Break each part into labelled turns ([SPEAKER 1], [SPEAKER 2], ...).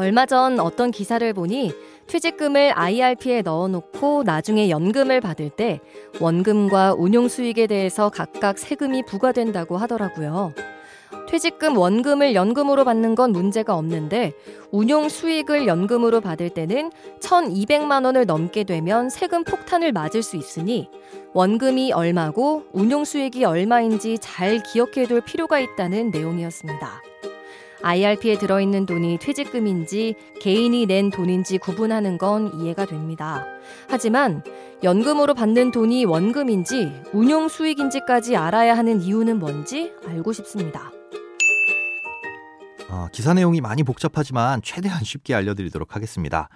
[SPEAKER 1] 얼마 전 어떤 기사를 보니 퇴직금을 IRP에 넣어놓고 나중에 연금을 받을 때 원금과 운용 수익에 대해서 각각 세금이 부과된다고 하더라고요. 퇴직금 원금을 연금으로 받는 건 문제가 없는데 운용 수익을 연금으로 받을 때는 1,200만 원을 넘게 되면 세금 폭탄을 맞을 수 있으니 원금이 얼마고 운용 수익이 얼마인지 잘 기억해 둘 필요가 있다는 내용이었습니다. IRP에 들어있는 돈이 퇴직금인지 개인이 낸 돈인지 구분하는 건 이해가 됩니다. 하지만 연금으로 받는 돈이 원금인지 운용 수익인지까지 알아야 하는 이유는 뭔지 알고 싶습니다.
[SPEAKER 2] 어, 기사 내용이 많이 복잡하지만 최대한 쉽게 알려드리도록 하겠습니다.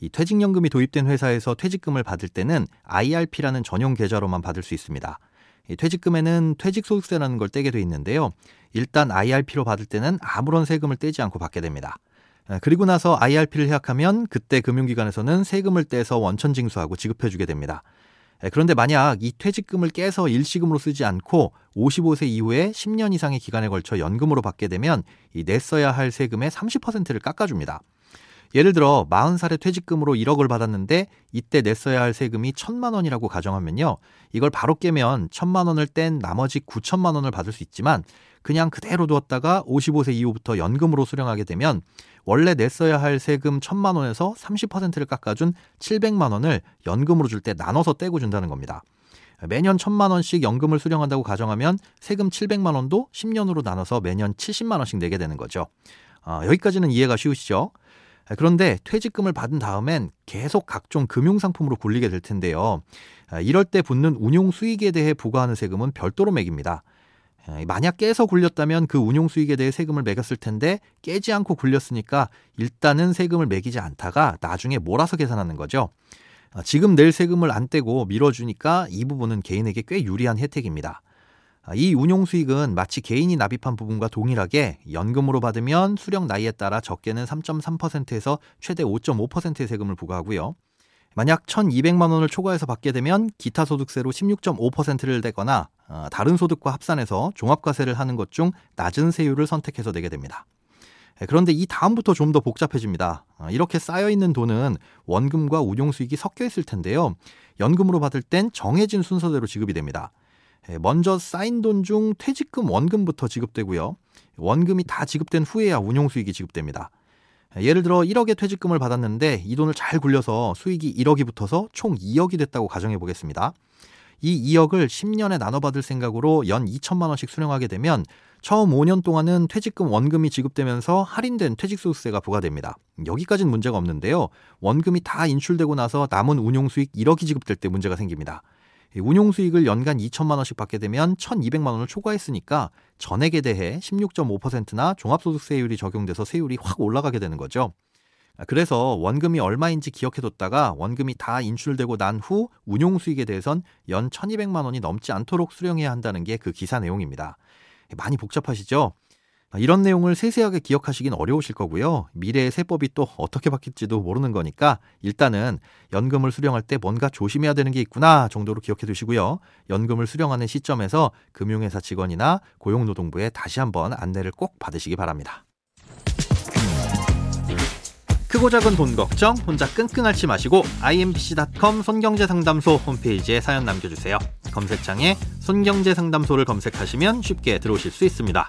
[SPEAKER 2] 이 퇴직연금이 도입된 회사에서 퇴직금을 받을 때는 IRP라는 전용 계좌로만 받을 수 있습니다. 퇴직금에는 퇴직소득세라는 걸 떼게 돼 있는데요. 일단 IRP로 받을 때는 아무런 세금을 떼지 않고 받게 됩니다. 그리고 나서 IRP를 해약하면 그때 금융기관에서는 세금을 떼서 원천 징수하고 지급해주게 됩니다. 그런데 만약 이 퇴직금을 깨서 일시금으로 쓰지 않고 55세 이후에 10년 이상의 기간에 걸쳐 연금으로 받게 되면 이 냈어야 할 세금의 30%를 깎아줍니다. 예를 들어 40살에 퇴직금으로 1억을 받았는데 이때 냈어야 할 세금이 1천만 원이라고 가정하면요. 이걸 바로 깨면 1천만 원을 뗀 나머지 9천만 원을 받을 수 있지만 그냥 그대로 두었다가 55세 이후부터 연금으로 수령하게 되면 원래 냈어야 할 세금 1천만 원에서 30%를 깎아준 700만 원을 연금으로 줄 때 나눠서 떼고 준다는 겁니다. 매년 1천만 원씩 연금을 수령한다고 가정하면 세금 700만 원도 10년으로 나눠서 매년 70만 원씩 내게 되는 거죠. 어, 여기까지는 이해가 쉬우시죠? 그런데 퇴직금을 받은 다음엔 계속 각종 금융상품으로 굴리게 될 텐데요. 이럴 때 붙는 운용 수익에 대해 부과하는 세금은 별도로 매깁니다. 만약 깨서 굴렸다면 그 운용 수익에 대해 세금을 매겼을 텐데 깨지 않고 굴렸으니까 일단은 세금을 매기지 않다가 나중에 몰아서 계산하는 거죠. 지금 낼 세금을 안 떼고 밀어주니까 이 부분은 개인에게 꽤 유리한 혜택입니다. 이 운용 수익은 마치 개인이 납입한 부분과 동일하게 연금으로 받으면 수령 나이에 따라 적게는 3.3%에서 최대 5.5%의 세금을 부과하고요. 만약 1,200만 원을 초과해서 받게 되면 기타 소득세로 16.5%를 내거나 어, 다른 소득과 합산해서 종합과세를 하는 것 중 낮은 세율을 선택해서 내게 됩니다. 예, 그런데 이 다음부터 좀 더 복잡해집니다. 어, 이렇게 쌓여 있는 돈은 원금과 운용 수익이 섞여 있을 텐데요. 연금으로 받을 땐 정해진 순서대로 지급이 됩니다. 예, 먼저 쌓인 돈 중 퇴직금 원금부터 지급되고요. 원금이 다 지급된 후에야 운용 수익이 지급됩니다. 예, 예를 들어 1억의 퇴직금을 받았는데 이 돈을 잘 굴려서 수익이 1억이 붙어서 총 2억이 됐다고 가정해 보겠습니다. 이 2억을 10년에 나눠 받을 생각으로 연 2천만 원씩 수령하게 되면 처음 5년 동안은 퇴직금 원금이 지급되면서 할인된 퇴직소득세가 부과됩니다. 여기까지는 문제가 없는데요. 원금이 다 인출되고 나서 남은 운용 수익 1억이 지급될 때 문제가 생깁니다. 운용 수익을 연간 2천만 원씩 받게 되면 1,200만 원을 초과했으니까 전액에 대해 16.5%나 종합소득세율이 적용돼서 세율이 확 올라가게 되는 거죠. 그래서 원금이 얼마인지 기억해뒀다가 원금이 다 인출되고 난 후 운용 수익에 대해선 연 1,200만 원이 넘지 않도록 수령해야 한다는 게 그 기사 내용입니다. 많이 복잡하시죠? 이런 내용을 세세하게 기억하시긴 어려우실 거고요. 미래의 세법이 또 어떻게 바뀔지도 모르는 거니까 일단은 연금을 수령할 때 뭔가 조심해야 되는 게 있구나 정도로 기억해 두시고요. 연금을 수령하는 시점에서 금융회사 직원이나 고용노동부에 다시 한번 안내를 꼭 받으시기 바랍니다. 크고 작은 돈 걱정 혼자 끙끙 앓지 마시고 imbc.com 손경제상담소 홈페이지에 사연 남겨주세요. 검색창에 손경제상담소를 검색하시면 쉽게 들어오실 수 있습니다.